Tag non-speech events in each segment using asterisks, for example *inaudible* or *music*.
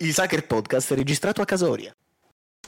Il Sacher Podcast registrato a Casoria.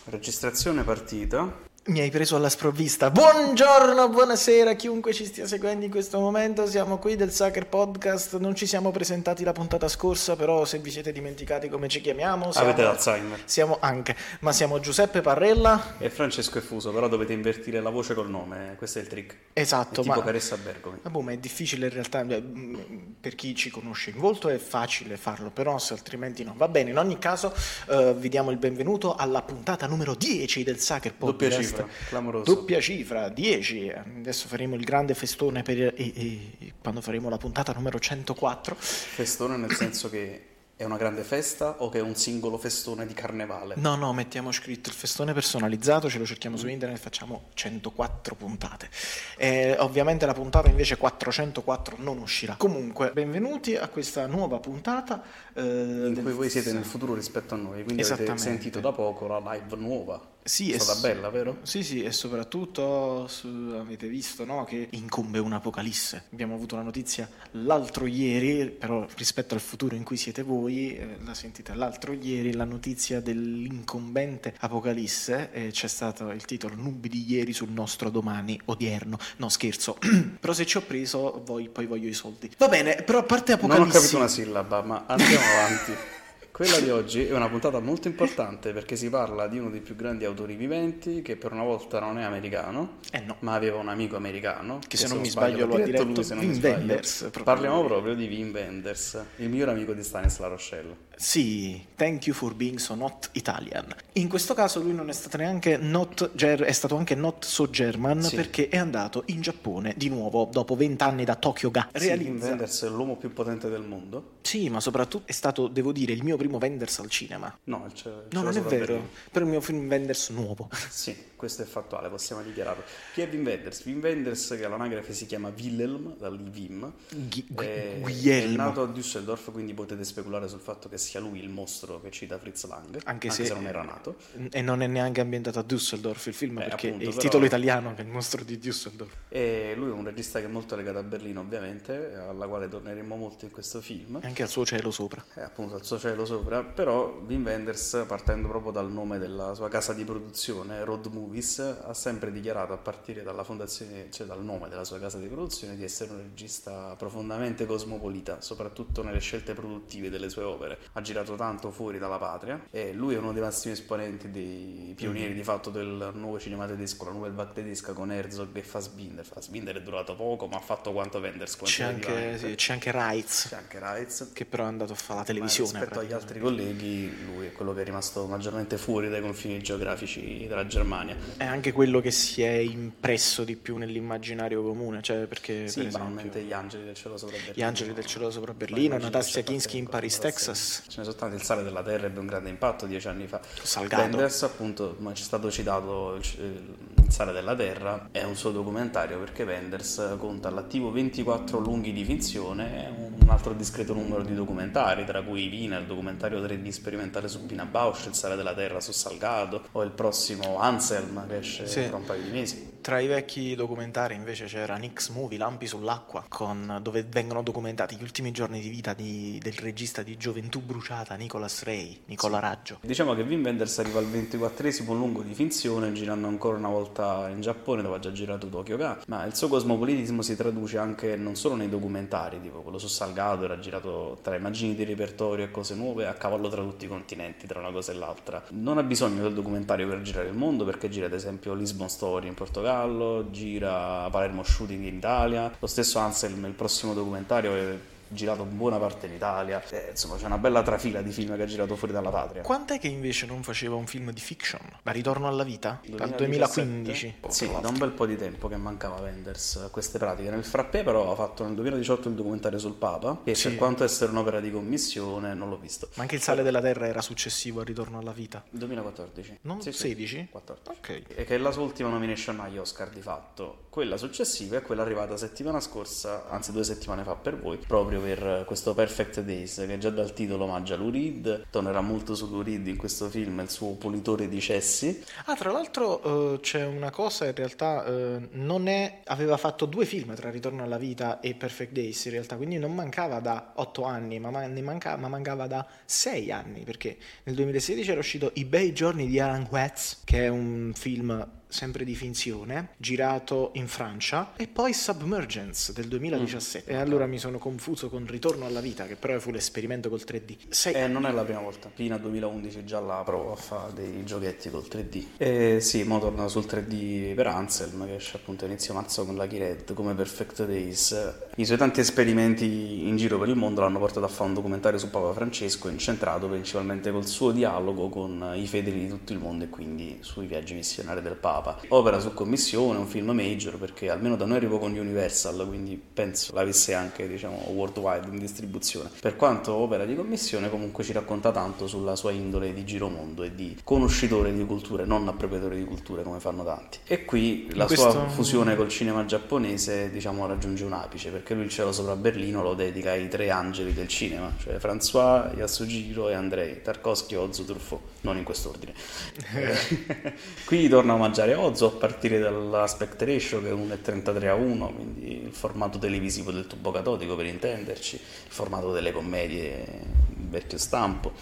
Registrazione partita. Mi hai preso alla sprovvista. Buongiorno, buonasera a chiunque ci stia seguendo in questo momento. Siamo qui del Sacher Podcast. Non ci siamo presentati la puntata scorsa, però se vi siete dimenticati come ci chiamiamo, siamo, Avete l'Alzheimer. siamo anche, ma siamo Giuseppe Parrella. E Francesco è fuso, però dovete invertire la voce col nome, questo è il trick. È Esatto, tipo ma Caressa Bergomi. Vabbè, ma è difficile in realtà, beh, mh, per chi ci conosce in volto è facile farlo, però se altrimenti no. Va bene, in ogni caso eh, vi diamo il benvenuto alla puntata numero 10 del Doppia Podcast. Cifra, clamoroso. Doppia cifra, 10. Adesso faremo il grande festone per, e- e- quando faremo la puntata numero 104. Festone nel senso che è una grande festa o che è un singolo festone di carnevale? No, no, mettiamo scritto il festone personalizzato, ce lo cerchiamo su internet e facciamo 104 puntate. Eh, ovviamente la puntata invece 404 non uscirà. Comunque, benvenuti a questa nuova puntata. eh, In cui voi siete nel futuro rispetto a noi, quindi avete sentito da poco la live nuova. Sì, è stata s- bella, vero? Sì, sì, e soprattutto su- avete visto no, che incombe un'apocalisse. Abbiamo avuto la notizia l'altro ieri, però rispetto al futuro in cui siete voi, eh, la sentite l'altro ieri, la notizia dell'incombente apocalisse, e c'è stato il titolo Nubi di ieri sul nostro domani odierno. No, scherzo, *clears throat* però se ci ho preso, voi, poi voglio i soldi. Va bene, però a parte Non ho apocalisse... capito una sillaba, ma andiamo avanti. *laughs* Quella di oggi è una puntata molto importante perché si parla di uno dei più grandi autori viventi che per una volta non è americano, Eh no. ma aveva un amico americano. Che se non mi sbaglio lo ha diretto lui, se non Wim mi sbaglio. Wenders, proprio Parliamo proprio di Wim Wenders, il miglior amico di Stanis La Rochelle. Sì, thank you for being so not Italian. In questo caso lui non è stato neanche not ger- è stato anche not so German Sì. perché è andato in Giappone di nuovo dopo vent'anni da Tokyo Ga. Sì, Wim Realizza- Wenders è l'uomo più potente del mondo. Sì, ma soprattutto è stato, devo dire, il mio primo Wenders al cinema. No, il ce- No, non è vero, Berlino. per il mio film Wenders nuovo. *laughs* Sì, questo è fattuale, possiamo dichiararlo. Chi è Wim Wenders? Wim Wenders, che all'anagrafe si chiama Wilhelm, da lì Wim, Ghi- è, nato a Düsseldorf, quindi potete speculare sul fatto che sia lui il mostro che cita Fritz Lang, Anche se- non era nato. E non è neanche ambientato a Düsseldorf il film Eh, perché appunto, è il però- titolo italiano che è il mostro di Düsseldorf. E lui è un regista che è molto legato a Berlino, ovviamente, alla quale torneremo molto in questo film. E anche al suo cielo sopra. è appunto al suo cielo sopra, però Wim Wenders, partendo proprio dal nome della sua casa di produzione, Road Movies, ha sempre dichiarato a partire dalla fondazione, cioè dal nome della sua casa di produzione, di essere un regista profondamente cosmopolita, soprattutto nelle scelte produttive delle sue opere. Ha girato tanto fuori dalla patria e lui è uno dei massimi esponenti dei pionieri di fatto del nuovo cinema tedesco, la Nouvelle Vague tedesca con Herzog e Fassbinder. Fassbinder è durato poco, ma ha fatto quanto Wenders C'è anche, sì, c'è anche Reitz, C'è anche Reitz. Che però è andato a fare la Ma televisione. rispetto agli altri colleghi, lui è quello che è rimasto maggiormente fuori dai confini geografici della Germania. È anche quello che si è impresso di più nell'immaginario comune, cioè perché Sì, per esempio, gli angeli del cielo sopra Berlino. Gli angeli del cielo sopra Ma Berlino, Natasha Kinski in Paris. Texas. Ce ne sono tanti, il sale della terra ebbe un grande impatto dieci anni fa. Salgado. Wenders, appunto, ma c'è stato citato il, il sale della terra, è un suo documentario perché Wenders conta all'attivo 24 lunghi di finzione e un altro discreto numero di documentari, tra cui Vina, il documentario 3D sperimentale su Pina Bausch, il sale della terra su Salgado, o il prossimo Anselm che esce Sì. tra un paio di mesi. Tra i vecchi documentari invece c'era Nix Movie, Lampi sull'acqua, con- dove vengono documentati gli ultimi giorni di vita di- del regista di Gioventù Bruciata, Nicolas Ray, Nicola Raggio. Diciamo che Wim Wenders arriva al 24esimo lungo di finzione, girando ancora una volta in Giappone, dove ha già girato Tokyo Ga, ma il suo cosmopolitismo si traduce anche non solo nei documentari, tipo quello su Salgado, era girato tra immagini di repertorio e cose nuove, a cavallo tra tutti i continenti, tra una cosa e l'altra. Non ha bisogno del documentario per girare il mondo, perché gira ad esempio Lisbon Story in Portogallo, gira Palermo Shooting in Italia, lo stesso Anselm, il prossimo documentario è girato buona parte in Italia, Eh, insomma c'è una bella trafila di film che ha girato fuori dalla patria. Quant'è che invece non faceva un film di fiction? Ma Ritorno alla vita? Dal 2017? 2015? Sì, da un bel po' di tempo che mancava Wenders a queste pratiche. Nel frappè però ha fatto nel 2018 il documentario sul Papa e Sì. per quanto essere un'opera di commissione non l'ho visto. Ma anche il sale della terra era successivo a Ritorno alla vita. 2014. Non sì, 16? 14. Ok. E che è la sua ultima nomination agli Oscar di fatto. Quella successiva è quella arrivata settimana scorsa, anzi due settimane fa per voi, proprio per questo Perfect Days, che già dal titolo omaggia Lou Reed, tornerà molto su Lou in questo film, il suo pulitore di cessi. Ah, tra l'altro uh, c'è una cosa, in realtà uh, non è... aveva fatto due film tra Ritorno alla vita e Perfect Days, in realtà, quindi non mancava da otto anni, ma, man- manca- ma mancava da sei anni, perché nel 2016 era uscito I bei giorni di Alan Watts, che è un film sempre di finzione, girato in Francia, e poi Submergence del 2017. Mm. E allora mi sono confuso con Ritorno alla vita, che però fu l'esperimento col 3D. Sei... Eh, non è la prima volta. Pina 2011 già la provo a fare dei giochetti col 3D. E sì, mo torna sul 3D per Anselm, che esce appunto inizio marzo con la Red, come Perfect Days. I suoi tanti esperimenti in giro per il mondo l'hanno portato a fare un documentario su Papa Francesco, incentrato principalmente col suo dialogo con i fedeli di tutto il mondo e quindi sui viaggi missionari del Papa Papa. Opera su commissione, un film major perché almeno da noi arrivò con Universal, quindi penso l'avesse anche diciamo worldwide in distribuzione. Per quanto opera di commissione comunque ci racconta tanto sulla sua indole di giromondo e di conoscitore di culture, non appropriatore di culture come fanno tanti. E qui la questo... sua fusione col cinema giapponese diciamo raggiunge un apice perché lui il cielo sopra Berlino lo dedica ai tre angeli del cinema, cioè François, Yasujiro e Andrei, Tarkovsky, Ozu, Truffaut, non in quest'ordine. *laughs* qui torna a omaggiare fare Ozo a partire dall'aspect ratio che è 1,33 a 1, quindi il formato televisivo del tubo catodico per intenderci, il formato delle commedie vecchio stampo.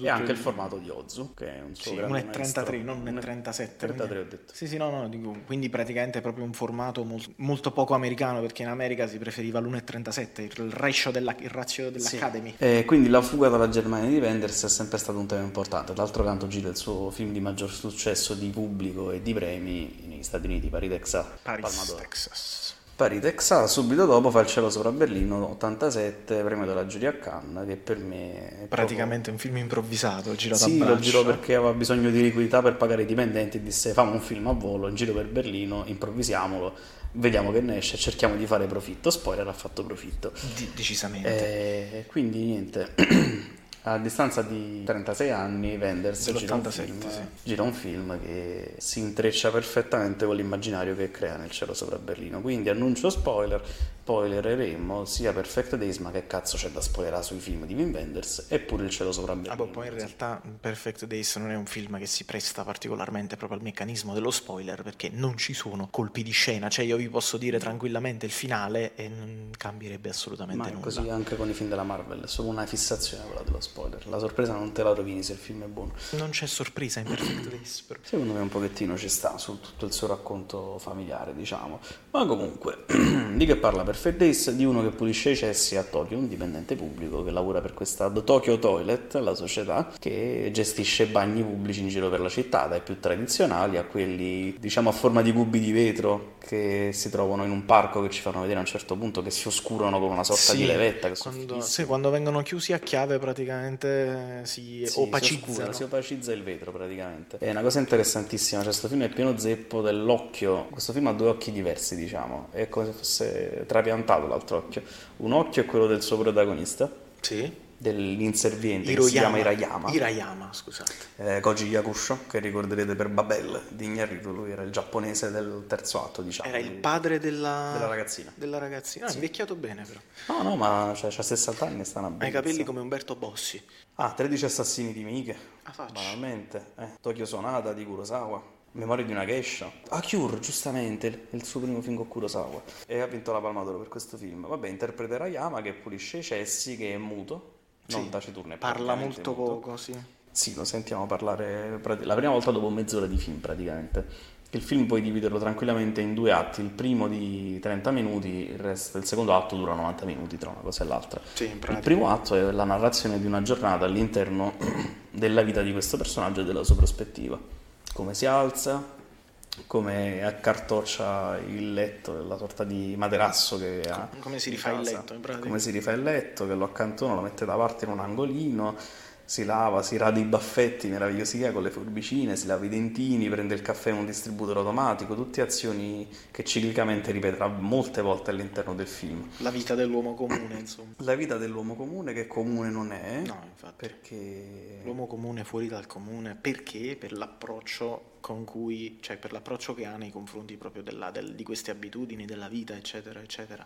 E anche il formato di Ozu che è un suo sì, grande 1,33 non 1,37 33 ho detto. Sì sì no no dico, quindi praticamente è proprio un formato molto, molto, poco americano perché in America si preferiva l'1,37 il ratio della, il razio dell'Academy. Sì. e quindi la fuga dalla Germania di Wenders è sempre stato un tema importante. D'altro canto gira il suo film di maggior successo di pubblico e di premi negli Stati Uniti Paris Texas Paris Texas Paris Texas subito dopo fa il cielo sopra Berlino 87 premio della giuria a Cannes che per me è praticamente proprio... un film improvvisato girato sì, a lo girò perché aveva bisogno di liquidità per pagare i dipendenti e disse famo un film a volo in giro per Berlino improvvisiamolo vediamo che ne esce cerchiamo di fare profitto. Spoiler ha fatto profitto. Di- decisamente. E eh, quindi niente *clears throat* A distanza di 36 anni, Wenders gira un, film, sì. gira un, film, che si intreccia perfettamente con l'immaginario che crea nel cielo sopra Berlino. Quindi annuncio spoiler, spoilereremo sia Perfect Days, ma che cazzo c'è da spoilerare sui film di Wim Wenders, eppure il cielo sopra Berlino. Ah, boh, poi in realtà Perfect Days non è un film che si presta particolarmente proprio al meccanismo dello spoiler, perché non ci sono colpi di scena, cioè io vi posso dire tranquillamente il finale e non cambierebbe assolutamente ma nulla. Ma così anche con i film della Marvel, è solo una fissazione quella dello spoiler spoiler. La sorpresa non te la rovini se il film è buono. Non c'è sorpresa in Perfect Days. Però. Secondo me un pochettino ci sta su tutto il suo racconto familiare, diciamo. Ma comunque, *clears throat* di che parla Perfect Days? Di uno che pulisce i cessi a Tokyo, un dipendente pubblico che lavora per questa Tokyo Toilet, la società, che gestisce bagni pubblici in giro per la città, dai più tradizionali a quelli, diciamo, a forma di cubi di vetro che si trovano in un parco che ci fanno vedere a un certo punto che si oscurano come una sorta sì, di levetta. Che quando, sì, quando vengono chiusi a chiave praticamente si, sì, opacizza. Si, si, opacizza il vetro praticamente. È una cosa interessantissima, cioè questo film è pieno zeppo dell'occhio, questo film ha due occhi diversi diciamo, è come se fosse trapiantato l'altro occhio. Un occhio è quello del suo protagonista. Sì dell'inserviente Hiroyama, si chiama Hirayama. Hirayama, scusate. Eh, Koji Yakusho, che ricorderete per Babel di Iñárritu, lui era il giapponese del terzo atto, diciamo. Era il padre della, della ragazzina. Della ragazzina, ah, sì. invecchiato bene però. No, no, ma cioè, c'ha 60 anni e sta una bella. Ha i capelli come Umberto Bossi. Ah, 13 assassini di Mike. Ah. Banalmente. Eh, Tokyo Sonata di Kurosawa. Memoria di una geisha. Cure, giustamente, il suo primo film con Kurosawa. E ha vinto la Palma d'Oro per questo film. Vabbè, interpreterà Yama che pulisce i cessi, che è muto non sì, taciturno. Parla molto poco, sì. Sì, lo sentiamo parlare la prima volta dopo mezz'ora di film praticamente. Il film puoi dividerlo tranquillamente in due atti, il primo di 30 minuti, il, resto, il secondo atto dura 90 minuti tra una cosa e l'altra. Sì, il primo atto è la narrazione di una giornata all'interno *clears throat* della vita di questo personaggio e della sua prospettiva. Come si alza, come accartoccia il letto, la sorta di materasso che ha. Come si rifà il letto, in pratica. Come si rifà il letto, che lo accantona, lo mette da parte in un angolino, si lava, si rada i baffetti meravigliosi che ha con le forbicine, si lava i dentini, prende il caffè in un distributore automatico, tutte azioni che ciclicamente ripeterà molte volte all'interno del film. La vita dell'uomo comune, insomma. La vita dell'uomo comune che comune non è. No, infatti. Perché... L'uomo comune fuori dal comune, perché? Per l'approccio con cui, cioè per l'approccio che ha nei confronti proprio della, del, di queste abitudini, della vita, eccetera, eccetera.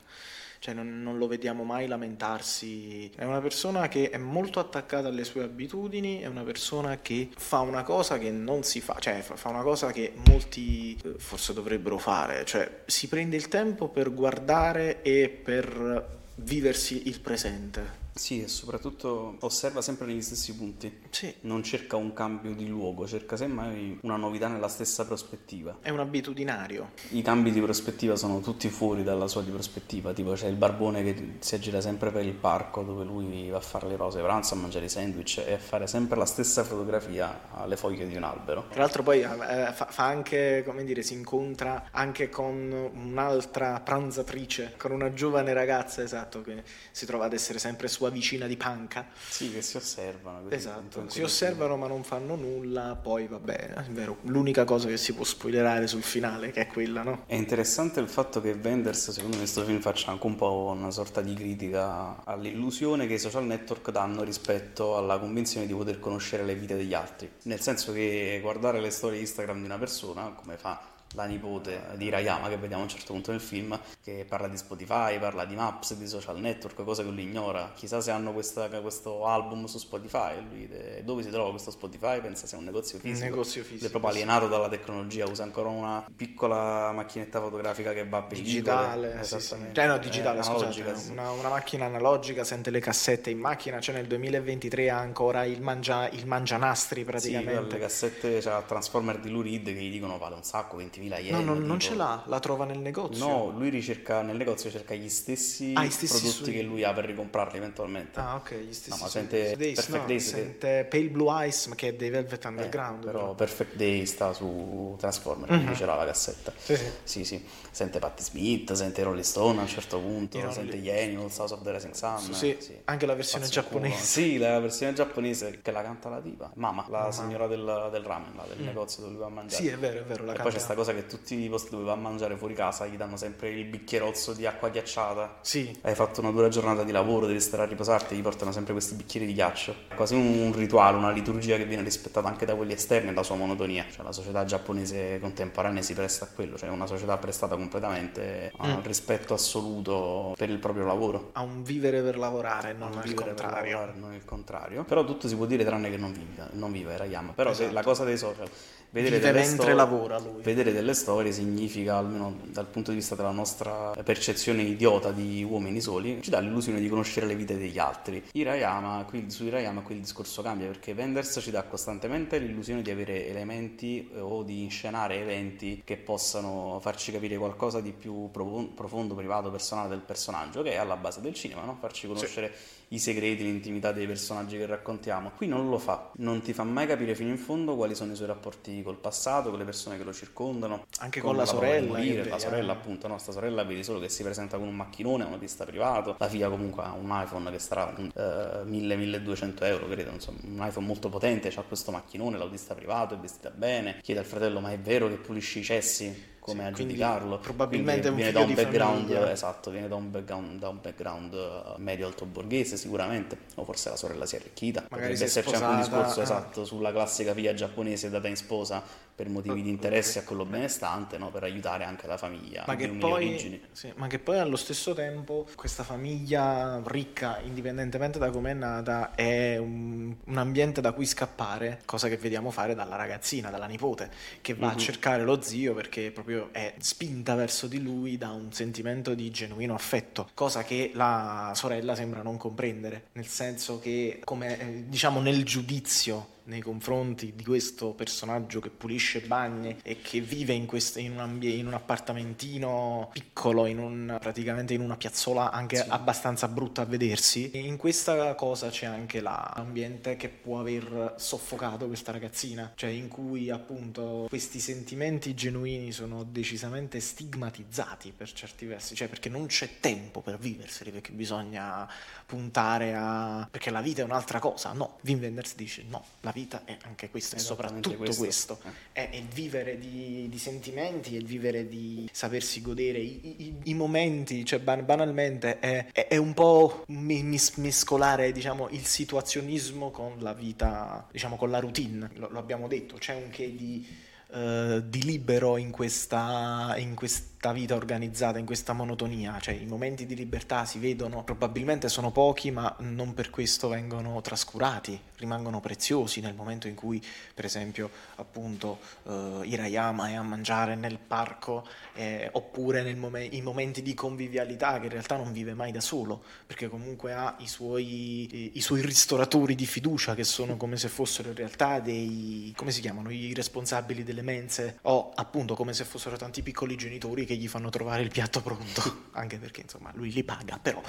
Cioè non, non, lo vediamo mai lamentarsi. È una persona che è molto attaccata alle sue abitudini, è una persona che fa una cosa che non si fa, cioè fa una cosa che molti eh, forse dovrebbero fare, cioè si prende il tempo per guardare e per viversi il presente. Sì, e soprattutto osserva sempre negli stessi punti. Sì. Non cerca un cambio di luogo, cerca semmai una novità nella stessa prospettiva. È un abitudinario. I cambi di prospettiva sono tutti fuori dalla sua di prospettiva, tipo c'è il barbone che si aggira sempre per il parco dove lui va a fare le rose pranzo, a mangiare i sandwich e a fare sempre la stessa fotografia alle foglie di un albero. Tra l'altro poi eh, fa, fa anche, come dire, si incontra anche con un'altra pranzatrice, con una giovane ragazza, esatto, che si trova ad essere sempre su sua vicina di panca. Sì, che si osservano. Esatto, si osservano ma non fanno nulla, poi vabbè, è vero, l'unica cosa che si può spoilerare sul finale che è quella, no? È interessante il fatto che Wenders, secondo me, questo film faccia anche un po' una sorta di critica all'illusione che i social network danno rispetto alla convinzione di poter conoscere le vite degli altri. Nel senso che guardare le storie Instagram di una persona, come fa la nipote di Rayama che vediamo a un certo punto nel film che parla di Spotify, parla di Maps, di social network, cosa che lui ignora. Chissà se hanno questa, questo album su Spotify, lui dove si trova questo Spotify pensa sia un negozio fisico. Un negozio fisico. È proprio alienato dalla tecnologia, usa ancora una piccola macchinetta fotografica che va a Digitale, esattamente. Cioè no, digitale, eh, scusate, sì. una, una, macchina analogica, sente le cassette in macchina, cioè nel 2023 ha ancora il, mangia, il mangianastri praticamente. Sì, le cassette, c'ha Transformer di Lurid che gli dicono vale un sacco, 20 20.000 yen. No, non, non ce l'ha, la trova nel negozio. No, lui ricerca nel negozio cerca gli stessi, ah, stessi prodotti sui... che lui ha per ricomprarli eventualmente. Ah, ok, gli stessi. No, ma sente Days, Perfect no, Days sente Pale Blue Ice, che è dei Velvet Underground. Eh, però, però Perfect Day sta su Transformer, mm-hmm. quindi ce l'ha la cassetta. Sì, sì. sì, sì. Sente Patti Smith, sente Rolling Stone a un certo punto, I sente gli Animals, House of the Rising Sun. Sì, sì. anche la versione Pazzo giapponese. Culo. Sì, la versione giapponese che la canta la diva. Mama, la Mama. signora del, del ramen, là, del mm. negozio dove lui va a mangiare. Sì, è vero, è vero. e canta... poi c'è questa cosa che tutti i posti dove va a mangiare fuori casa gli danno sempre il bicchierozzo di acqua ghiacciata. Sì. Hai fatto una dura giornata di lavoro, devi stare a riposarti, gli portano sempre questi bicchieri di ghiaccio. Quasi un rituale, una liturgia che viene rispettata anche da quelli esterni e la sua monotonia. Cioè la società giapponese contemporanea si presta a quello, cioè una società prestata completamente mm. a un rispetto assoluto per il proprio lavoro. A un vivere per lavorare, non il contrario. Lavorare, non il contrario. Però tutto si può dire tranne che non vive, non vive Rayama. Però esatto. la cosa dei social vedere Vive mentre storie, lavora lui. Vedere delle storie significa, almeno dal punto di vista della nostra percezione idiota di uomini soli, ci dà l'illusione di conoscere le vite degli altri. Hirayama, qui, su Hirayama qui il discorso cambia perché Wenders ci dà costantemente l'illusione di avere elementi eh, o di inscenare eventi che possano farci capire qualcosa di più profondo, privato, personale del personaggio, che è alla base del cinema, no? farci conoscere sì i segreti, l'intimità dei personaggi che raccontiamo. Qui non lo fa, non ti fa mai capire fino in fondo quali sono i suoi rapporti col passato, con le persone che lo circondano. Anche con, con la, la sorella. Morire, la sorella, appunto, no, sta sorella vedi solo che si presenta con un macchinone, una pista privato. La figlia comunque ha un iPhone che starà uh, 1000-1200 euro, credo, insomma, un iPhone molto potente, ha questo macchinone, l'autista privato, è vestita bene. Chiede al fratello, ma è vero che pulisci i cessi? Come sì, a giudicarlo. Probabilmente viene da un background, esatto, viene da un background, da un background eh, medio alto borghese sicuramente, o forse la sorella si è arricchita. Magari Potrebbe esserci anche un discorso eh. esatto sulla classica figlia giapponese data in sposa per motivi di interesse a quello benestante, no? per aiutare anche la famiglia ma che, poi, sì, ma che poi allo stesso tempo questa famiglia ricca, indipendentemente da come è nata, è un, un, ambiente da cui scappare, cosa che vediamo fare dalla ragazzina, dalla nipote, che va mm-hmm. a mhm. cercare lo zio perché proprio è spinta verso di lui da un sentimento di genuino affetto, cosa che la sorella sembra non comprendere, nel senso che come eh, diciamo nel giudizio nei confronti di questo personaggio che pulisce bagni e che vive in, questo, in, un, ambiente, in un appartamentino piccolo, in un, praticamente in una piazzola anche sì. abbastanza brutta a vedersi. E in questa cosa c'è anche l'ambiente che può aver soffocato questa ragazzina, cioè in cui appunto questi sentimenti genuini sono decisamente stigmatizzati per certi versi, cioè perché non c'è tempo per viverseli, perché bisogna puntare a... perché la vita è un'altra cosa. No, Wim Wenders dice no, la vita è anche questo, è soprattutto questo, questo. Eh. È il vivere di, di, sentimenti, è il vivere di sapersi godere i, i, i momenti, cioè ban- banalmente è, è, è, un po' mis- mescolare diciamo, il situazionismo con la vita, diciamo con la routine, lo, lo abbiamo detto, c'è un che di eh, di libero in questa, in questa vita organizzata, in questa monotonia, cioè i momenti di libertà si vedono, probabilmente sono pochi, ma non per questo vengono trascurati, rimangono preziosi nel momento in cui, per esempio, appunto, eh, Hirayama è a mangiare nel parco, eh, oppure nei mom- momenti di convivialità che in realtà non vive mai da solo, perché comunque ha i suoi, i suoi ristoratori di fiducia che sono come se fossero in realtà dei, come si chiamano, i responsabili delle mense o appunto come se fossero tanti piccoli genitori che gli fanno trovare il piatto pronto, *laughs* anche perché insomma lui li paga, però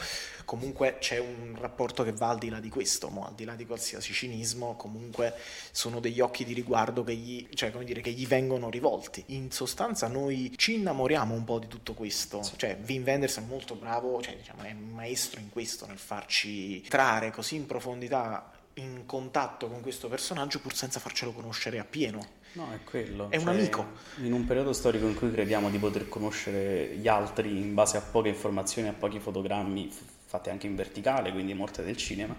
comunque c'è un rapporto che va al di là di questo, mo, al di là di qualsiasi cinismo, comunque sono degli occhi di riguardo che gli, cioè, dire, che gli vengono rivolti. In sostanza noi ci innamoriamo un po' di tutto questo, sì. cioè Wim Wenders è molto bravo, cioè, diciamo, è un maestro in questo, nel farci trarre così in profondità in contatto con questo personaggio pur senza farcelo conoscere appieno. No, è quello. È cioè, un amico. In un periodo storico in cui crediamo di poter conoscere gli altri in base a poche informazioni, a pochi fotogrammi, fatti anche in verticale, quindi morte del cinema,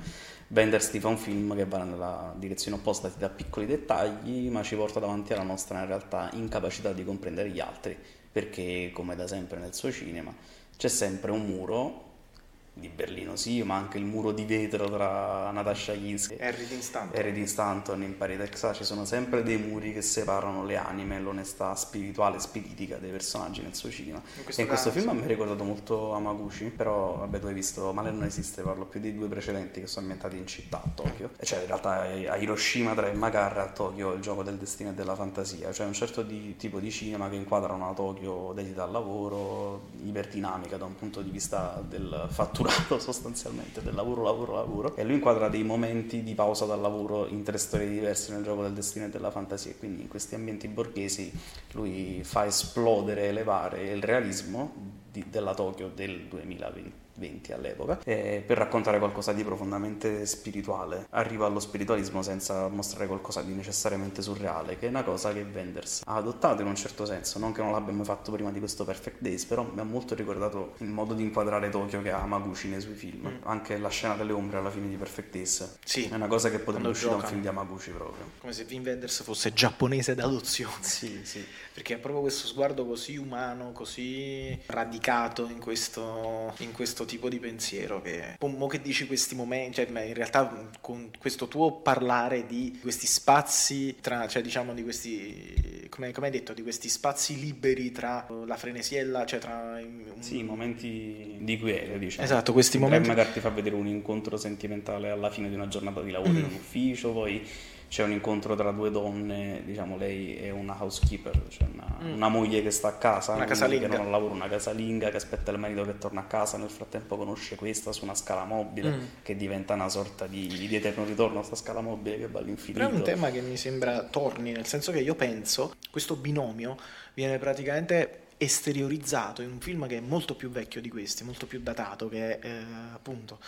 Benders ti fa un film che va nella direzione opposta, ti dà piccoli dettagli, ma ci porta davanti alla nostra in realtà incapacità di comprendere gli altri, perché come da sempre nel suo cinema c'è sempre un muro di Berlino sì, ma anche il muro di vetro tra Natasha Kinski e Harry Dean Stanton. Harry Dean Stanton in Pari Texas ci sono sempre dei muri che separano le anime e l'onestà spirituale e spiritica dei personaggi nel suo cinema. In questo, e in questo film mi ha ricordato molto Amaguchi, però vabbè tu hai visto Male non esiste, parlo più dei due precedenti che sono ambientati in città a Tokyo, cioè in realtà a Hiroshima tra il Magar a Tokyo il gioco del destino e della fantasia, cioè un certo di, tipo di cinema che inquadra una Tokyo dedita al lavoro, iperdinamica da un punto di vista del fatturato fatturato *laughs* sostanzialmente del lavoro, lavoro, lavoro. E lui inquadra dei momenti di pausa dal lavoro in tre storie diverse nel gioco del destino e della fantasia. E quindi in questi ambienti borghesi lui fa esplodere, elevare il realismo di, della Tokyo del 2020 20 all'epoca, per raccontare qualcosa di profondamente spirituale. Arriva allo spiritualismo senza mostrare qualcosa di necessariamente surreale, che è una cosa che Wenders ha adottato in un certo senso, non che non l'abbia mai fatto prima di questo Perfect Days, però mi ha molto ricordato il modo di inquadrare Tokyo che ha Amaguchi nei suoi film, mm. anche la scena delle ombre alla fine di Perfect Days. Sì. È una cosa che potrebbe uscire da un film di Amaguchi proprio. Come se Wim Wenders fosse giapponese d'adozione. *laughs* Sì, sì. Perché ha proprio questo sguardo così umano, così radicato in questo, in questo tipo di pensiero che, mo che dici questi momenti, cioè, in realtà con questo tuo parlare di questi spazi tra, cioè diciamo di questi, come, come hai detto, di questi spazi liberi tra la frenesiella, cioè tra... Un... Sì, momenti di quiete, diciamo. Esatto, questi momenti... Magari ti fa vedere un incontro sentimentale alla fine di una giornata di lavoro mm. in un ufficio, poi c'è un incontro tra due donne, diciamo lei è una housekeeper, cioè una, mm. una moglie che sta a casa, una casalinga. che non lavora, una casalinga che aspetta il marito che torna a casa, nel frattempo conosce questa su una scala mobile mm. che diventa una sorta di, di eterno ritorno a questa scala mobile che va all'infinito. Però è un tema che mi sembra torni, nel senso che io penso questo binomio viene praticamente esteriorizzato in un film che è molto più vecchio di questi, molto più datato, che è eh, appunto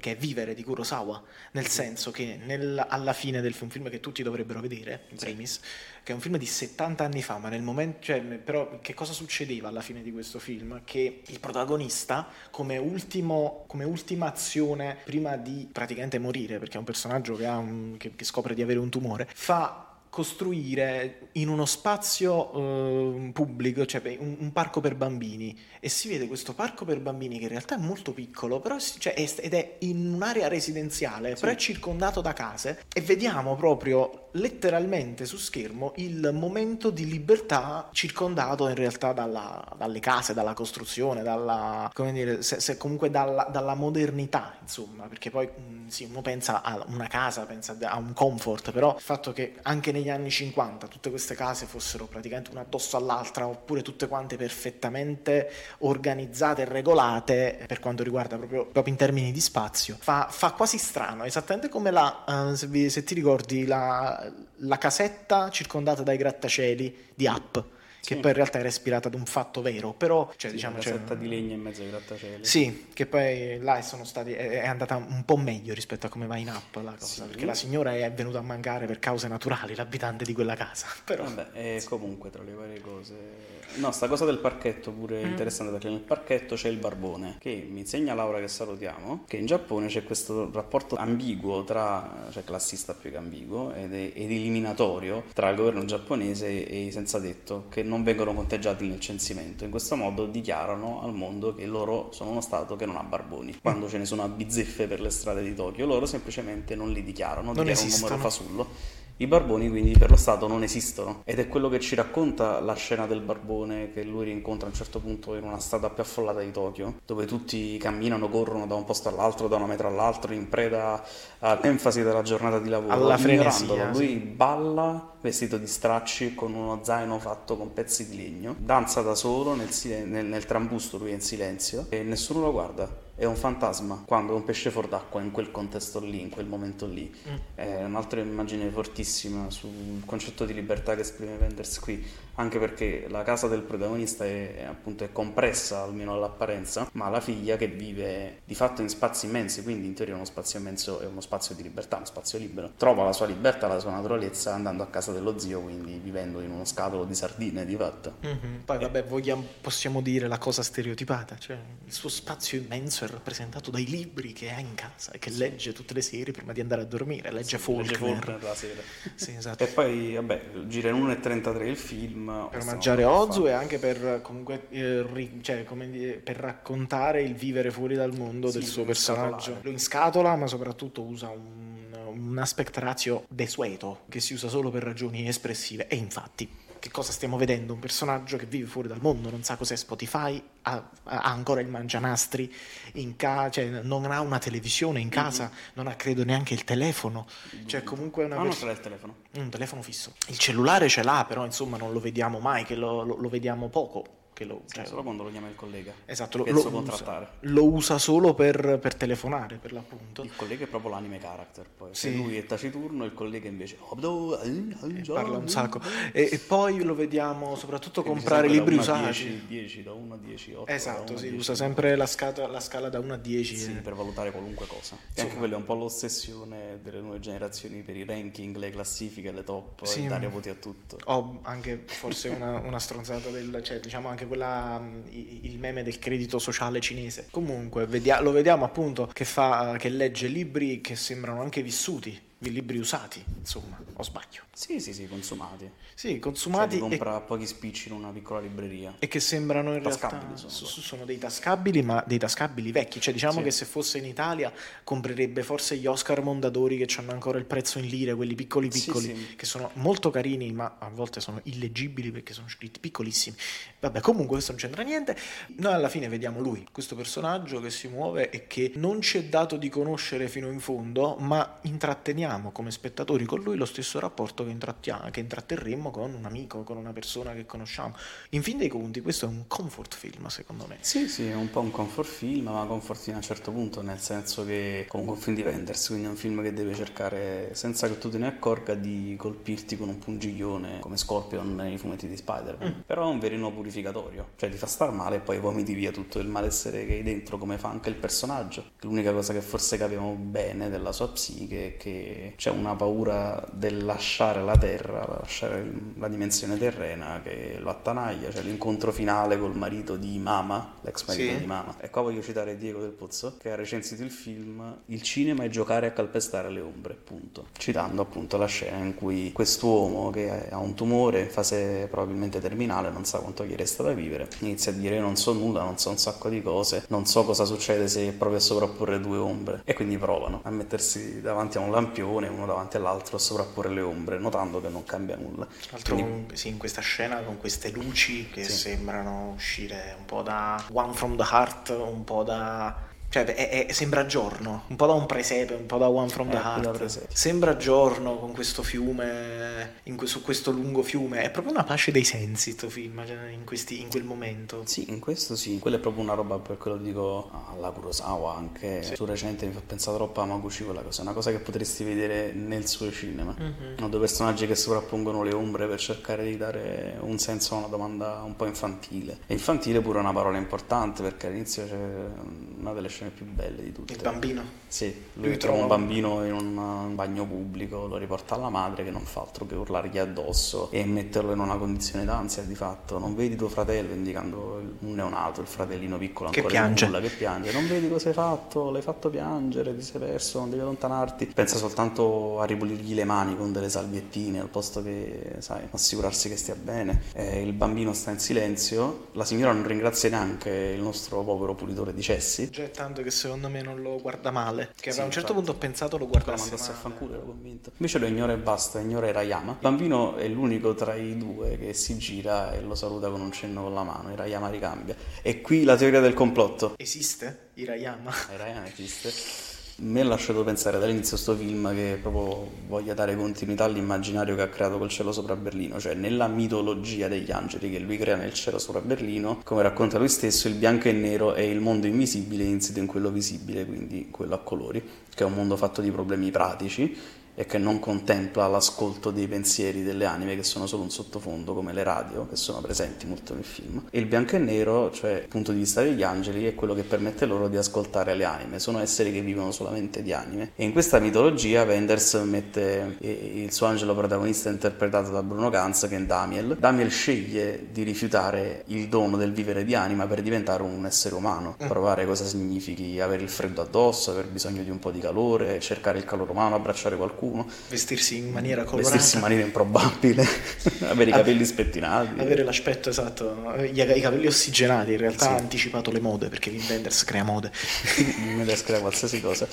che è Vivere di Kurosawa, nel senso che nel, alla fine del film, un film che tutti dovrebbero vedere, in primis, che è un film di 70 anni fa, ma nel momento, cioè, però che cosa succedeva alla fine di questo film? Che il protagonista, come, ultimo, come ultima azione, prima di praticamente morire, perché è un personaggio che, un, che, che scopre di avere un tumore, fa costruire in uno spazio eh, pubblico, cioè un, un, parco per bambini. E si vede questo parco per bambini che in realtà è molto piccolo però cioè, è, ed è in un'area residenziale, sì. però è circondato da case. E vediamo proprio letteralmente su schermo il momento di libertà circondato in realtà dalla, dalle case, dalla costruzione, dalla, come dire, se, se comunque dalla, dalla, modernità, insomma, perché poi mh, sì, uno pensa a una casa, pensa a un comfort, però il fatto che anche negli anni 50 tutte queste case fossero praticamente una addosso all'altra, oppure tutte quante perfettamente organizzate e regolate per quanto riguarda proprio, proprio in termini di spazio, fa, fa quasi strano, esattamente come la, uh, se, vi, se ti ricordi, la la casetta circondata dai grattacieli di Up che Sì. poi in realtà era ispirata ad un fatto vero, però cioè, Sì, diciamo una c'è- casetta di legno in mezzo ai grattacieli. Sì, che poi là sono stati, è è andata un po' meglio rispetto a come va in app la cosa, Sì. perché la signora è venuta a mancare per cause naturali, l'abitante di quella casa, *laughs* però Vabbè, e comunque tra le varie cose. No, sta cosa del parchetto pure Mm. interessante perché nel parchetto c'è il barbone che mi insegna Laura che salutiamo che in Giappone c'è questo rapporto ambiguo tra, cioè classista più che ambiguo ed, è- ed eliminatorio tra il governo giapponese e i senza tetto che non vengono conteggiati nel censimento. In questo modo dichiarano al mondo che loro sono uno stato che non ha barboni. Quando ce ne sono a bizzeffe per le strade di Tokyo, loro semplicemente non li dichiarano, Non dichiarano esistono. un numero fasullo. I barboni quindi per lo Stato non esistono ed è quello che ci racconta la scena del barbone che lui rincontra a un certo punto in una strada più affollata di Tokyo, dove tutti camminano, corrono da un posto all'altro, da una metro all'altro, in preda all'enfasi della giornata di lavoro. Alla frenesia, Lui sì. balla vestito di stracci con uno zaino fatto con pezzi di legno, danza da solo nel, silen- nel- nel trambusto, lui è in silenzio e nessuno lo guarda. È un fantasma quando è un pesce fuor d'acqua in quel contesto lì, in quel momento lì. Mm. È un'altra immagine fortissima sul concetto di libertà che esprime Wenders qui, anche perché la casa del protagonista è, appunto è compressa, almeno all'apparenza, ma la figlia che vive di fatto in spazi immensi, quindi in teoria uno spazio immenso è uno spazio di libertà, uno spazio libero. Trova la sua libertà, la sua naturalezza andando a casa dello zio, quindi vivendo in uno scatolo di sardine di fatto. Mhm. Poi vabbè, vogliamo- possiamo dire la cosa stereotipata, cioè il suo spazio immenso è rappresentato dai libri che ha in casa e che legge tutte le sere prima di andare a dormire, legge Legge Faulkner. Faulkner la sera. Sì, *laughs* esatto. E poi, vabbè, gira in 1.33 il film. Per a Ozu e anche per comunque eh, ri- cioè, dire, per raccontare il vivere fuori dal mondo Sì, del suo in personaggio. scatolare. Lo inscatola, ma soprattutto usa un, un aspect ratio desueto che si usa solo per ragioni espressive. E infatti, che cosa stiamo vedendo? Un personaggio che vive fuori dal mondo, non sa cos'è Spotify, ha, ha ancora il mangianastri in casa, cioè non ha una televisione in casa, non ha credo neanche il telefono. Cioè, comunque una Ah, non pers- ce l'ha il telefono. un telefono fisso. Il cellulare ce l'ha, però insomma non lo vediamo mai, che lo, lo- lo vediamo poco. Che lo, Cioè, cioè, solo quando lo chiama il collega. esatto, lo, lo usa, lo usa solo per, per telefonare, per l'appunto. Il collega è proprio l'anime character, poi. Se Sì. lui è taciturno, il collega invece... E parla un sacco. E, e poi lo vediamo soprattutto comprare libri da 1 a usati. 10, 10, da 1 a 10, 8. Esatto, da 1 a sì, 10. usa sempre la, scata- la scala da 1 a 10. Sì, eh. per valutare qualunque cosa. E anche quella è un po' l'ossessione delle nuove generazioni per i ranking, le classifiche, le top, Sì, e dare voti a tutto. Ho anche forse una, una stronzata del, cioè diciamo anche quella, i- il meme del credito sociale cinese. Comunque lo vediamo appunto che fa, che legge libri che sembrano anche vissuti, libri usati, insomma, o sbaglio. Sì, sì, sì, consumati. Sì, Cioè, consumati e, compra a pochi spicci in una piccola libreria. e che sembrano in realtà Tascabili sono s- poi. sono dei tascabili, ma dei tascabili vecchi. Cioè diciamo Sì. che se fosse in Italia comprerebbe forse gli Oscar Mondadori che hanno ancora il prezzo in lire, quelli piccoli Sì, piccoli, sì. che sono molto carini, ma a volte sono illeggibili perché sono scritti piccolissimi. Vabbè, comunque questo non c'entra niente. Noi alla fine vediamo lui, questo personaggio che si muove e che non ci è dato di conoscere fino in fondo, ma intratteniamo come spettatori con lui lo stesso rapporto che, intrattia- che intratterremmo con un amico, con una persona che conosciamo. In fin dei conti, questo è un comfort film, secondo me. Sì, sì, è un po' un comfort film, ma comfort fino a un certo punto, nel senso che comunque è un film di Wenders, quindi è un film che deve cercare, senza che tu te ne accorga, di colpirti con un pungiglione come Scorpion nei fumetti di Spider-Man. Però è un verino purificatorio, cioè ti fa star male e poi vomiti via tutto il malessere che hai dentro, come fa anche il personaggio. L'unica cosa che forse capiamo bene della sua psiche è che c'è una paura del lasciare la terra, lasciare la dimensione terrena che lo attanaglia, cioè l'incontro finale col marito di Mama, l'ex marito Sì. di Mama. E qua voglio citare Diego del Pozzo che ha recensito il film Il cinema è giocare a calpestare le ombre, punto. Citando appunto la scena in cui quest'uomo che ha un tumore in fase probabilmente terminale, non sa quanto gli resta da vivere, inizia a dire non so nulla, non so un sacco di cose, non so cosa succede se provi a sovrapporre due ombre. E quindi provano a mettersi davanti a un lampione, uno davanti all'altro, a sovrapporre le ombre, notando che non cambia nulla. Tra l'altro, Quindi- sì, in questa scena con queste luci che Sì. sembrano uscire un po' da One from the Heart, un po' da Cioè, è, è, sembra giorno, un po' da un presepe, un po' da One from the Heart. Sembra giorno con questo fiume, in, su questo lungo fiume. È proprio una pace dei sensi, questo film, in, questi, in, quel momento. Sì, in questo sì. Quello è proprio una roba, per quello dico, alla Kurosawa anche. Sì. Su recente mi fa pensare troppo a Maguchi quella cosa. È una cosa che potresti vedere nel suo cinema. Mm-hmm. Due personaggi che sovrappongono le ombre per cercare di dare un senso a una domanda un po' infantile. E infantile pure è una parola importante perché all'inizio c'è una delle scene scene più belle di tutte. Il bambino? Sì, lui, lui trova un bambino in un bagno pubblico, lo riporta alla madre che non fa altro che urlargli addosso e metterlo in una condizione d'ansia di fatto. Non vedi tuo fratello, indicando un neonato, il fratellino piccolo ancora che piange. Nulla, che piange. Non vedi cosa hai fatto, l'hai fatto piangere, ti sei perso, non devi allontanarti. Pensa soltanto a ripulirgli le mani con delle salviettine al posto che, sai, assicurarsi che stia bene. Eh, il bambino sta in silenzio, la signora non ringrazia neanche il nostro povero pulitore di cessi. Getta che secondo me non lo guarda male. Che sì, a un certo punto ho pensato lo guardasse male. a fanculo, ero convinto. Invece lo ignora e basta, ignora Irayama. Il bambino è l'unico tra i due che si gira e lo saluta con un cenno con la mano. Irayama ricambia. E qui la teoria del complotto. Esiste? Irayama? Irayama esiste mi ha lasciato pensare dall'inizio sto film che proprio voglia dare continuità all'immaginario che ha creato col cielo sopra Berlino, cioè nella mitologia degli angeli che lui crea nel cielo sopra Berlino, come racconta lui stesso, il bianco e nero è il mondo invisibile insito in quello visibile, quindi quello a colori, che è un mondo fatto di problemi pratici e che non contempla l'ascolto dei pensieri delle anime che sono solo un sottofondo come le radio che sono presenti molto nel film. E il bianco e nero cioè il punto di vista degli angeli è quello che permette loro di ascoltare le anime. Sono esseri che vivono solamente di anime. E in questa mitologia Wenders mette il suo angelo protagonista interpretato da Bruno Ganz che è Damiel. Damiel sceglie di rifiutare il dono del vivere di anima per diventare un essere umano. Mm. provare cosa significhi avere il freddo addosso aver bisogno di un po' di calore cercare il calore umano abbracciare qualcuno qualcuno. Vestirsi in maniera colorata. Vestirsi in maniera improbabile, *laughs* avere i capelli spettinati. Avere l'aspetto esatto, i, capelli ossigenati, in realtà sì. ha anticipato le mode perché Wim Wenders crea mode. *laughs* Wim Wenders crea qualsiasi cosa.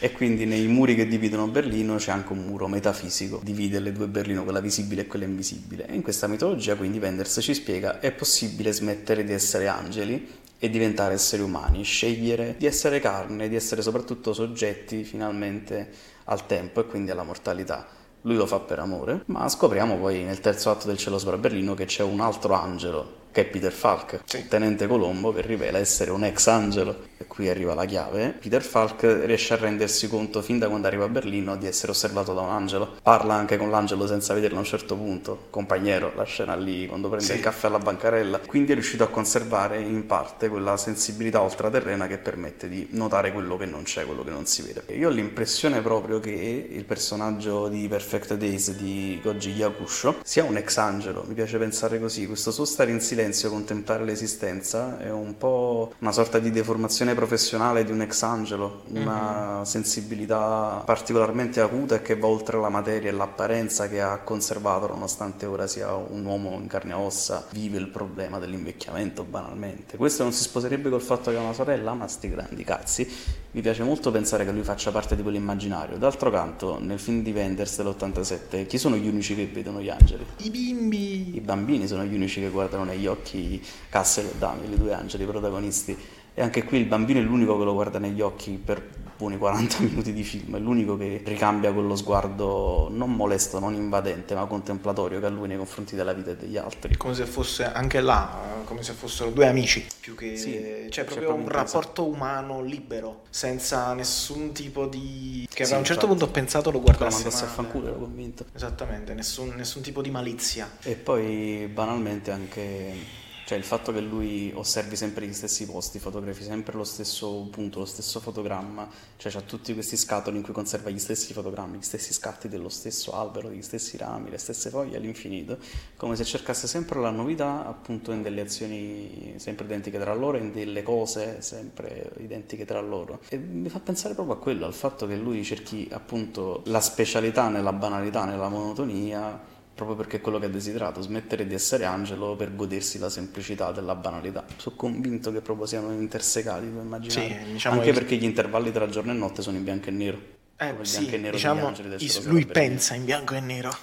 E quindi nei muri che dividono Berlino c'è anche un muro metafisico, divide le due Berlino, quella visibile e quella invisibile. E in questa mitologia quindi Wenders ci spiega è possibile smettere di essere angeli e diventare esseri umani, scegliere di essere carne, di essere soprattutto soggetti finalmente al tempo e quindi alla mortalità. Lui lo fa per amore, ma scopriamo poi nel terzo atto del cielo sopra Berlino che c'è un altro angelo che è Peter Falk, sì. tenente Colombo, che rivela essere un ex angelo. E qui arriva la chiave. Peter Falk riesce a rendersi conto fin da quando arriva a Berlino di essere osservato da un angelo. Parla anche con l'angelo senza vederlo a un certo punto. Compagnero, la scena lì quando prende sì. il caffè alla bancarella. Quindi è riuscito a conservare in parte quella sensibilità ultraterrena che permette di notare quello che non c'è, quello che non si vede. Io ho l'impressione proprio che il personaggio di Perfect Days di Goji Yakusho sia un ex angelo. Mi piace pensare così. Questo suo stare in silenzio contemplare l'esistenza è un po' una sorta di deformazione professionale di un ex angelo, una mm-hmm. sensibilità particolarmente acuta e che va oltre la materia e l'apparenza che ha conservato nonostante ora sia un uomo in carne e ossa, vive il problema dell'invecchiamento banalmente. Questo non si sposerebbe col fatto che ha una sorella, ma sti grandi cazzi. Mi piace molto pensare che lui faccia parte di quell'immaginario. D'altro canto, nel film di Wenders dell'87, chi sono gli unici che vedono gli angeli? I bimbi! I bambini sono gli unici che guardano negli occhi occhi Cassel e Dami, i due angeli protagonisti. E anche qui il bambino è l'unico che lo guarda negli occhi per buoni 40 *laughs* minuti di film, è l'unico che ricambia quello sguardo non molesto, non invadente, ma contemplatorio che ha lui nei confronti della vita e degli altri. Come se fosse anche là, come se fossero due amici, più che sì, cioè proprio, proprio un rapporto umano libero, senza nessun tipo di che sì, a un certo punto ho pensato lo guardasse lo mandasse a fanculo, ero convinto. Esattamente, nessun, nessun tipo di malizia. E poi banalmente anche cioè il fatto che lui osservi sempre gli stessi posti, fotografi sempre lo stesso punto, lo stesso fotogramma, cioè ha tutti questi scatoli in cui conserva gli stessi fotogrammi, gli stessi scatti dello stesso albero, gli stessi rami, le stesse foglie all'infinito, come se cercasse sempre la novità appunto in delle azioni sempre identiche tra loro, in delle cose sempre identiche tra loro. E mi fa pensare proprio a quello, al fatto che lui cerchi appunto la specialità nella banalità, nella monotonia proprio perché è quello che ha desiderato, smettere di essere angelo per godersi la semplicità della banalità. Sono convinto che proprio siano intersecati, puoi immaginare. Sì, diciamo Anche che... perché gli intervalli tra giorno e notte sono in bianco e nero. Eh, sì, e nero diciamo, is- lui pensa in bianco e nero.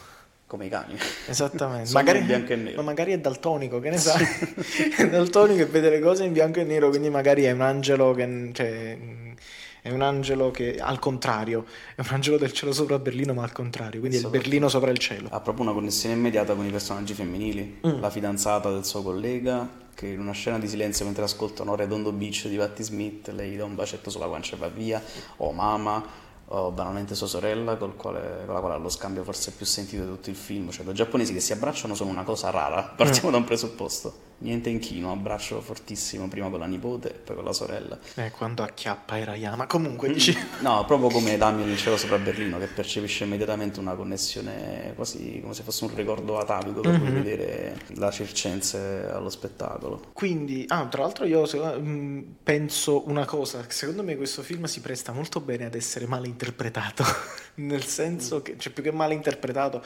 come i cani. Esattamente. *laughs* magari, in bianco e nero. Ma magari è daltonico, che ne sai? *laughs* è daltonico e vede le cose in bianco e nero, quindi magari è un angelo che... Cioè, è un angelo che al contrario, è un angelo del cielo sopra Berlino, ma al contrario, quindi è il Berlino sopra il cielo. Ha proprio una connessione immediata con i personaggi femminili, mm. la fidanzata del suo collega, che in una scena di silenzio mentre ascoltano Redondo Beach di Patti Smith, lei dà un bacetto sulla guancia e va via, o Mama, o banalmente sua sorella, quale, con la quale ha lo scambio forse più sentito di tutto il film. Cioè, due giapponesi che si abbracciano sono una cosa rara. Partiamo mm. da un presupposto niente inchino, abbraccio fortissimo prima con la nipote e poi con la sorella. Eh, quando acchiappa Hirayama, comunque mm. dici... No, proprio come *laughs* Damien cielo sopra Berlino, che percepisce immediatamente una connessione quasi come se fosse un ricordo atavico per mm-hmm. vedere la circense allo spettacolo. Quindi, ah, tra l'altro io mm, penso una cosa, secondo me questo film si presta molto bene ad essere male interpretato, *laughs* nel senso che, cioè più che male interpretato,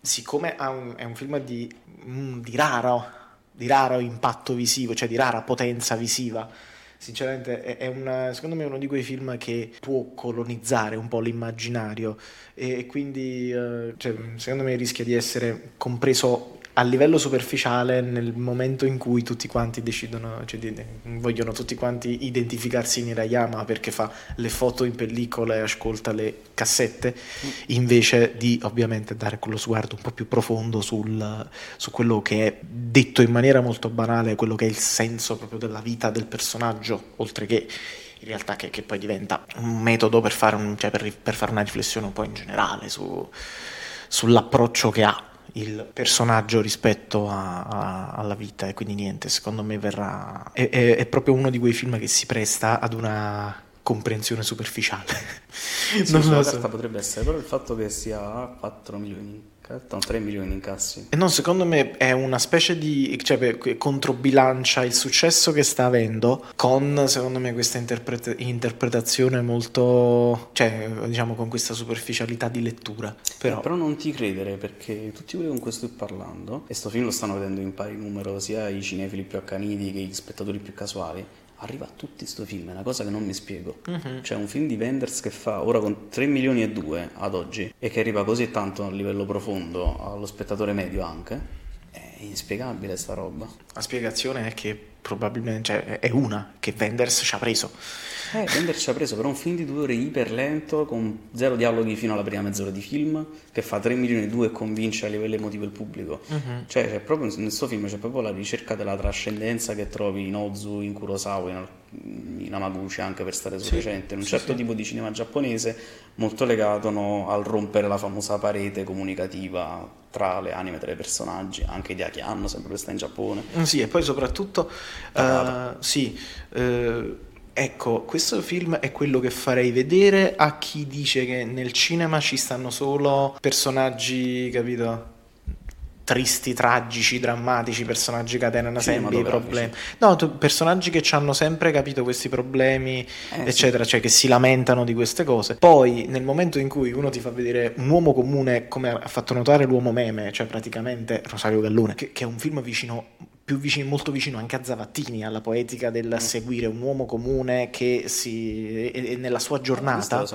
siccome un, è un film di, mm, di raro di raro impatto visivo, cioè di rara potenza visiva. Sinceramente è, è una, secondo me uno di quei film che può colonizzare un po' l'immaginario e, quindi eh, cioè, secondo me rischia di essere compreso a livello superficiale nel momento in cui tutti quanti decidono, cioè vogliono tutti quanti identificarsi in Hirayama perché fa le foto in pellicola e ascolta le cassette, invece di ovviamente dare quello sguardo un po' più profondo sul, su quello che è detto in maniera molto banale, quello che è il senso proprio della vita del personaggio, oltre che in realtà che, che poi diventa un metodo per fare, un, cioè per, per fare una riflessione un po' in generale su, sull'approccio che ha il personaggio rispetto a, a, alla vita e quindi niente, secondo me verrà... È, è, è, proprio uno di quei film che si presta ad una comprensione superficiale. *laughs* Sì, non so. potrebbe essere, però il fatto che sia 4 milioni Certo, 3 milioni di incassi. E no, secondo me è una specie di... cioè controbilancia il successo che sta avendo con, secondo me, questa interpreta- interpretazione molto... cioè, diciamo, con questa superficialità di lettura. Però... Eh, però non ti credere, perché tutti quelli con cui sto parlando, e sto film lo stanno vedendo in pari numero, sia i cinefili più accaniti che gli spettatori più casuali, arriva a tutti sto film, è una cosa che non mi spiego. Uh-huh. Cioè un film di Wenders che fa ora con 3 milioni e 2 ad oggi e che arriva così tanto a livello profondo allo spettatore medio anche, è inspiegabile sta roba. La spiegazione è che probabilmente cioè, è una che Wenders ci ha preso. Eh, Wenders ci ha preso però un film di due ore iper lento, con zero dialoghi fino alla prima mezz'ora di film, che fa 3 milioni e 2 e convince a livello emotivo il pubblico. Uh-huh. Cioè, proprio, nel suo film c'è proprio la ricerca della trascendenza che trovi in Ozu, in Kurosawa, in, in Amaguchi, anche per stare su sì, recente, un sì, certo sì. tipo di cinema giapponese molto legato no, al rompere la famosa parete comunicativa tra le anime tra i personaggi, anche di Akiano, sempre stare in Giappone. Mm, sì, e poi soprattutto... Uh, sì, uh, Ecco, questo film è quello che farei vedere a chi dice che nel cinema ci stanno solo personaggi, capito? Tristi, tragici, drammatici, personaggi che tengono sempre i problemi. No, personaggi che hanno sempre capito questi problemi, eh, eccetera, sì. cioè che si lamentano di queste cose. Poi, nel momento in cui uno ti fa vedere un uomo comune, come ha fatto notare l'uomo meme, cioè praticamente Rosario Gallone, che, che è un film vicino Vicino, molto vicino anche a Zavattini, alla poetica del mm. seguire un uomo comune che si, è, è nella sua giornata.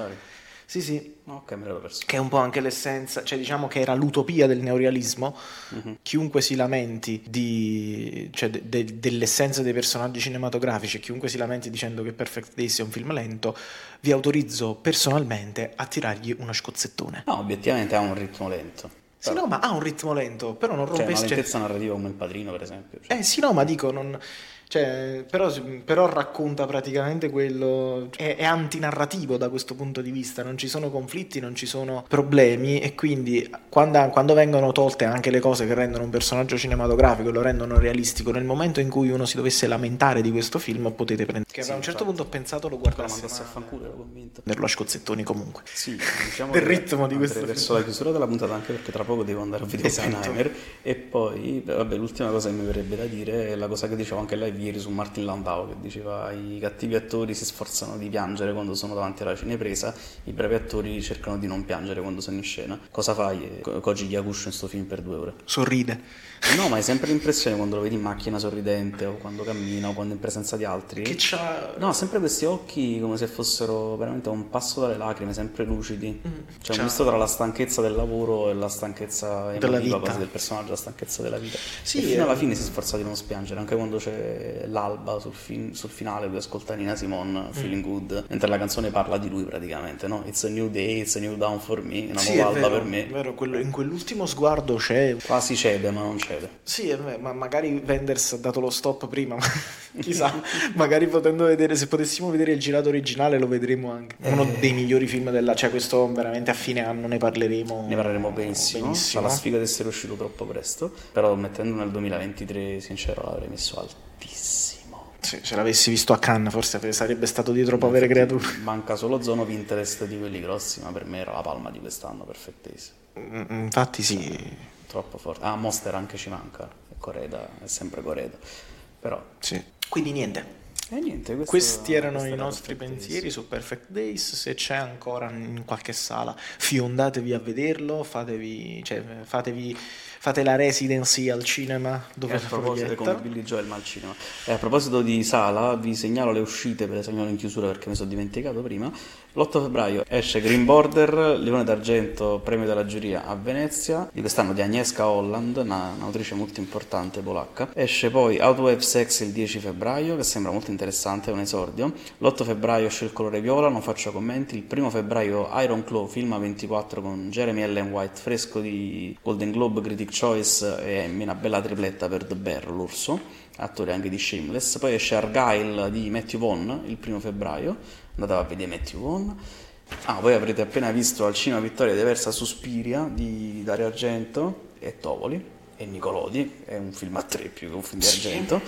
Sì, sì. Okay, che è un po' anche l'essenza, cioè diciamo che era l'utopia del neorealismo. Uh-huh. Chiunque si lamenti di, cioè de, de, dell'essenza dei personaggi cinematografici, chiunque si lamenti dicendo che Perfect Days è un film lento, vi autorizzo personalmente a tirargli uno scozzettone. No, obiettivamente ha un ritmo lento. Sì, no, ma ha un ritmo lento, però non rompe... Cioè, una lentezza narrativa come il padrino, per esempio. Cioè. Eh sì, no, ma dico, non... Cioè, però, però, racconta praticamente quello, è, è, antinarrativo da questo punto di vista, non ci sono conflitti, non ci sono problemi e quindi quando, quando, vengono tolte anche le cose che rendono un personaggio cinematografico e lo rendono realistico, nel momento in cui uno si dovesse lamentare di questo film potete prendere... Che sì, a un certo punto ho pensato lo guardasse ma... a fanculo, ero convinto. Per lo scozzettoni comunque. Sì, *laughs* diciamo del ritmo di questo film. verso la chiusura della puntata anche perché tra poco devo andare a vedere esatto. Oppenheimer e poi, vabbè, l'ultima cosa che mi verrebbe da dire è la cosa che dicevo anche live ieri su Martin Landau che diceva i cattivi attori si sforzano di piangere quando sono davanti alla cinepresa, i bravi attori cercano di non piangere quando sono in scena. Cosa fai Koji Yakusho in sto film per due ore? Sorride. No, ma hai sempre l'impressione quando lo vedi in macchina sorridente o quando cammina o quando è in presenza di altri. Che c'ha... No, sempre questi occhi come se fossero veramente un passo dalle lacrime, sempre lucidi. Mm, cioè, un misto tra la stanchezza del lavoro e la stanchezza della vita. quasi del personaggio, la stanchezza della vita. Sì, e fino alla fine si sforza di non spiangere, anche quando c'è l'alba sul, fin- sul finale, lui ascolta Nina Simone, Feeling mm. Good, mentre la canzone parla di lui praticamente, no? It's a new day, it's a new down for me, una sì, nuova alba vero, per me. È vero, quello, in quell'ultimo sguardo c'è... Quasi cede, ma non cede. Sì, vero ma magari Wenders ha dato lo stop prima, *laughs* chissà, magari potendo vedere, se potessimo vedere il girato originale lo vedremo anche. Uno dei migliori film della, cioè questo veramente a fine anno ne parleremo. Ne parleremo benissimo, benissimo. la sfiga di essere uscito troppo presto, però mettendo nel 2023 sincero l'avrei messo altissimo. Sì, se l'avessi visto a Cannes forse sarebbe stato di troppo avere creature. Manca solo Zono Pinterest di quelli grossi, ma per me era la palma di quest'anno, perfettissimo. Mm, infatti sì. Troppo forte. Ah, Monster anche ci manca. Coreda è sempre Coreda. Però... Sì. Quindi niente. E niente, questo, Questi erano i nostri pensieri Days. su Perfect Days. Se c'è ancora in qualche sala, fiondatevi a vederlo, fatevi, cioè, fatevi fate la residency al cinema dove a proposito come Billy Joel ma al cinema e a proposito di sala vi segnalo le uscite ve le segnalo in chiusura perché mi sono dimenticato prima l'8 febbraio esce Green Border Leone d'Argento premio della giuria a Venezia. Di quest'anno di Agnieszka Holland una, un'autrice molto importante polacca. Esce poi How to Have Sex il 10 febbraio che sembra molto interessante è un esordio. L'8 febbraio esce il colore viola non faccio commenti. Il 1 febbraio Iron Claw film a 24 con Jeremy Ellen White fresco di Golden Globe Critic Choice e una bella tripletta per The Bear, l'orso, attore anche di Shameless. Poi esce Argyle di Matthew Vaughn il primo febbraio, andate a vedere Matthew Vaughn. Ah, voi avrete appena visto al Cinema Vittoria Diversa Suspiria di Dario Argento e Tovoli e Nicolodi, è un film a tre più che un film di Argento.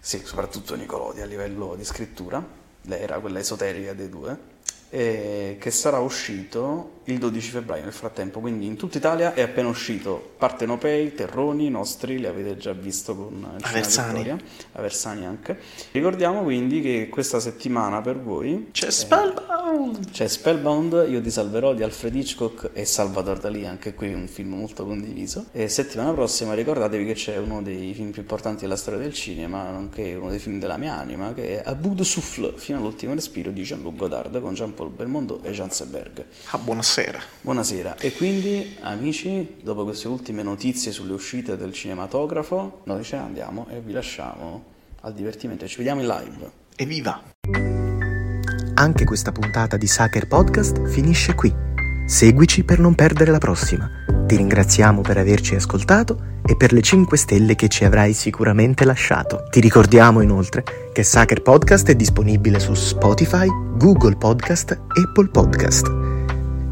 Sì, soprattutto Nicolodi a livello di scrittura, lei era quella esoterica dei due eh, che sarà uscito il 12 febbraio nel frattempo, quindi in tutta Italia è appena uscito Partenopei, Terroni, nostri, li avete già visto con Aversani. Aversani anche. Ricordiamo quindi che questa settimana per voi c'è Spellbound! C'è Spellbound, Io ti salverò di Alfred Hitchcock e Salvador Dalì, anche qui un film molto condiviso. E settimana prossima ricordatevi che c'è uno dei film più importanti della storia del cinema, nonché uno dei film della mia anima, che è A Bout de Souffle, fino all'ultimo respiro di Jean-Luc Godard con Jean Paul Belmondo e Jean Seberg. Ah, buonasera. Buonasera. E quindi, amici, dopo queste ultime notizie sulle uscite del cinematografo, noi ce ne andiamo e vi lasciamo al divertimento. Ci vediamo in live. Evviva! Anche questa puntata di Sacher Podcast finisce qui. Seguici per non perdere la prossima. Ti ringraziamo per averci ascoltato e per le 5 stelle che ci avrai sicuramente lasciato. Ti ricordiamo inoltre che Sacher Podcast è disponibile su Spotify, Google Podcast, Apple Podcast.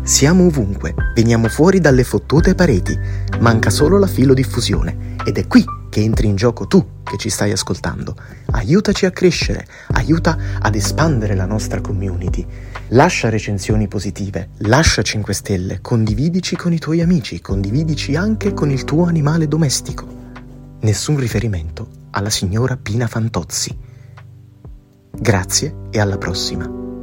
Siamo ovunque, veniamo fuori dalle fottute pareti, manca solo la filodiffusione ed è qui che entri in gioco tu che ci stai ascoltando. Aiutaci a crescere, aiuta ad espandere la nostra community. Lascia recensioni positive, lascia 5 stelle, condividici con i tuoi amici, condividici anche con il tuo animale domestico. Nessun riferimento alla signora Pina Fantozzi. Grazie e alla prossima.